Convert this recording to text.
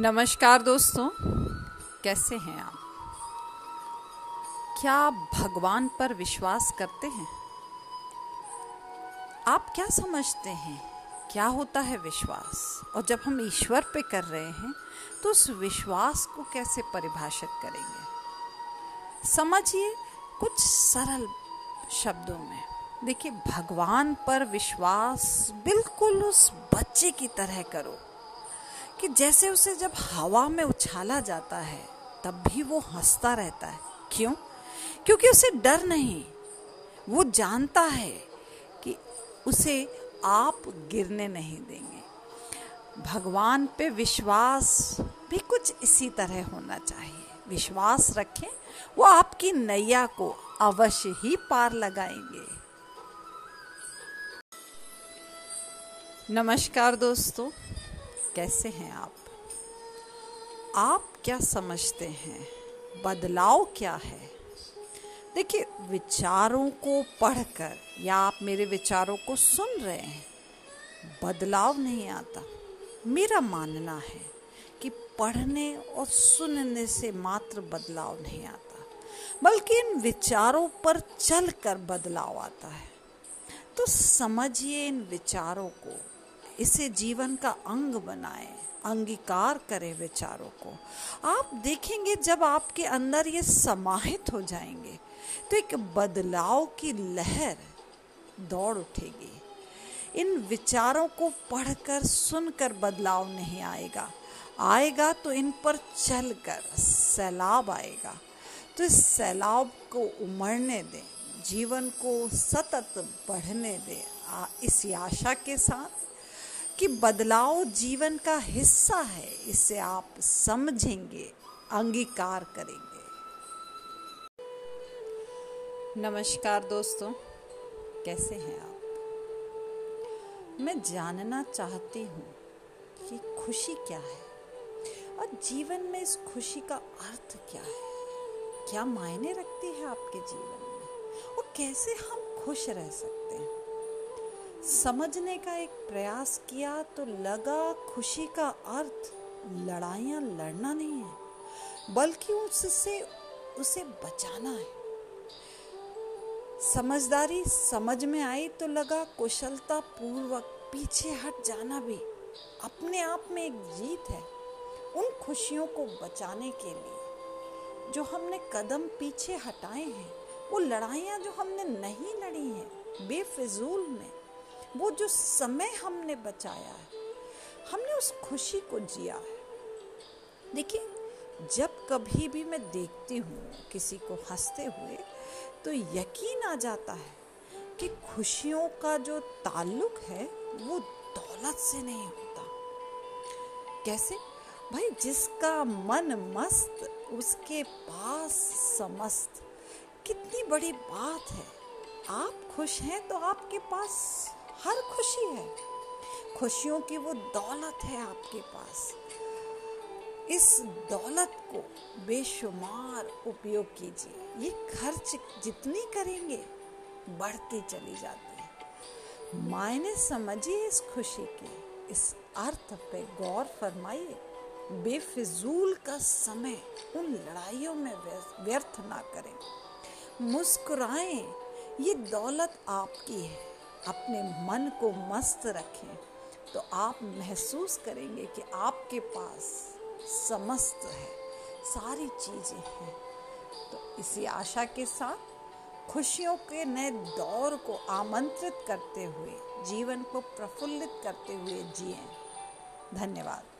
नमस्कार दोस्तों, कैसे हैं आप? क्या आप भगवान पर विश्वास करते हैं? आप क्या समझते हैं? क्या होता है विश्वास? और जब हम ईश्वर पे कर रहे हैं तो उस विश्वास को कैसे परिभाषित करेंगे? समझिए कुछ सरल शब्दों में। देखिए, भगवान पर विश्वास बिल्कुल उस बच्चे की तरह करो। कि जैसे उसे जब हवा में उछाला जाता है, तब भी वो हंसता रहता है। क्यों? क्योंकि उसे डर नहीं। वो जानता है कि उसे आप गिरने नहीं देंगे। भगवान पे विश्वास भी कुछ इसी तरह होना चाहिए। विश्वास रखें, वो आपकी नैया को अवश्य ही पार लगाएँगे। नमस्कार दोस्तों। कैसे हैं आप? आप क्या समझते हैं? बदलाव क्या है? देखिए, विचारों को पढ़कर या आप मेरे विचारों को सुन रहे हैं, बदलाव नहीं आता। मेरा मानना है कि पढ़ने और सुनने से मात्र बदलाव नहीं आता, बल्कि इन विचारों पर चलकर बदलाव आता है। तो समझिए इन विचारों को इसे जीवन का अंग बनाए, अंगीकार करें विचारों को। आप देखेंगे जब आपके अंदर ये समाहित हो जाएँगे तो एक बदलाव की लहर दौड़ उठेगी। इन विचारों को पढ़कर, सुनकर बदलाव नहीं आएगा। आएगा तो इन पर चलकर सैलाब आएगा। तो इस सैलाब को उमड़ने दें, जीवन को सतत बढ़ने दें इस आशा के साथ कि बदलाव जीवन का हिस्सा है, इसे आप समझेंगे, अंगीकार करेंगे। नमस्कार दोस्तों, कैसे हैं आप? मैं जानना चाहती हूँ कि खुशी क्या है, और जीवन में इस खुशी का अर्थ क्या है? क्या मायने रखती है आपके जीवन में? और कैसे हम खुश रह सकते हैं? समझने का एक प्रयास किया तो लगा खुशी का अर्थ लड़ाइयाँ लड़ना नहीं है, बल्कि उससे, उसे बचाना है। समझदारी समझ में आई तो लगा कुशलता पूर्वक पीछे हट जाना भी अपने आप में एक जीत है उन खुशियों को बचाने के लिए। जो हमने कदम पीछे हटाए हैं, वो लड़ाइयाँ जो हमने नहीं लड़ी हैं, बेफिजूल में वो जो समय हमने बचाया है, हमने उस खुशी को जिया है। देखिए, जब कभी भी मैं देखती हूँ, किसी को हँसते हुए तो यकीन आ जाता है कि खुशियों का जो ताल्लुक है, वो दौलत से नहीं होता। कैसे? भाई, जिसका मन मस्त, उसके पास समस्त। कितनी बड़ी बात है। आप खुश हैं तो आपके पास हर खुशी है। खुशियों की वो दौलत है आपके पास। इस दौलत को बेशुमार उपयोग कीजिए। ये खर्च जितनी करेंगे, बढ़ती चली जाती है। मायने समझिए इस खुशी के। इस अर्थ पे गौर फरमाइए। बेफिजूल का समय उन लड़ाइयों में व्यर्थ ना करें। मुस्कुराएँ, ये दौलत आपकी है। अपने मन को मस्त रखें तो आप महसूस करेंगे कि आपके पास समस्त है, सारी चीज़ें हैं। तो इसी आशा के साथ खुशियों के नए दौर को आमंत्रित करते हुए, जीवन को प्रफुल्लित करते हुए जिए। धन्यवाद।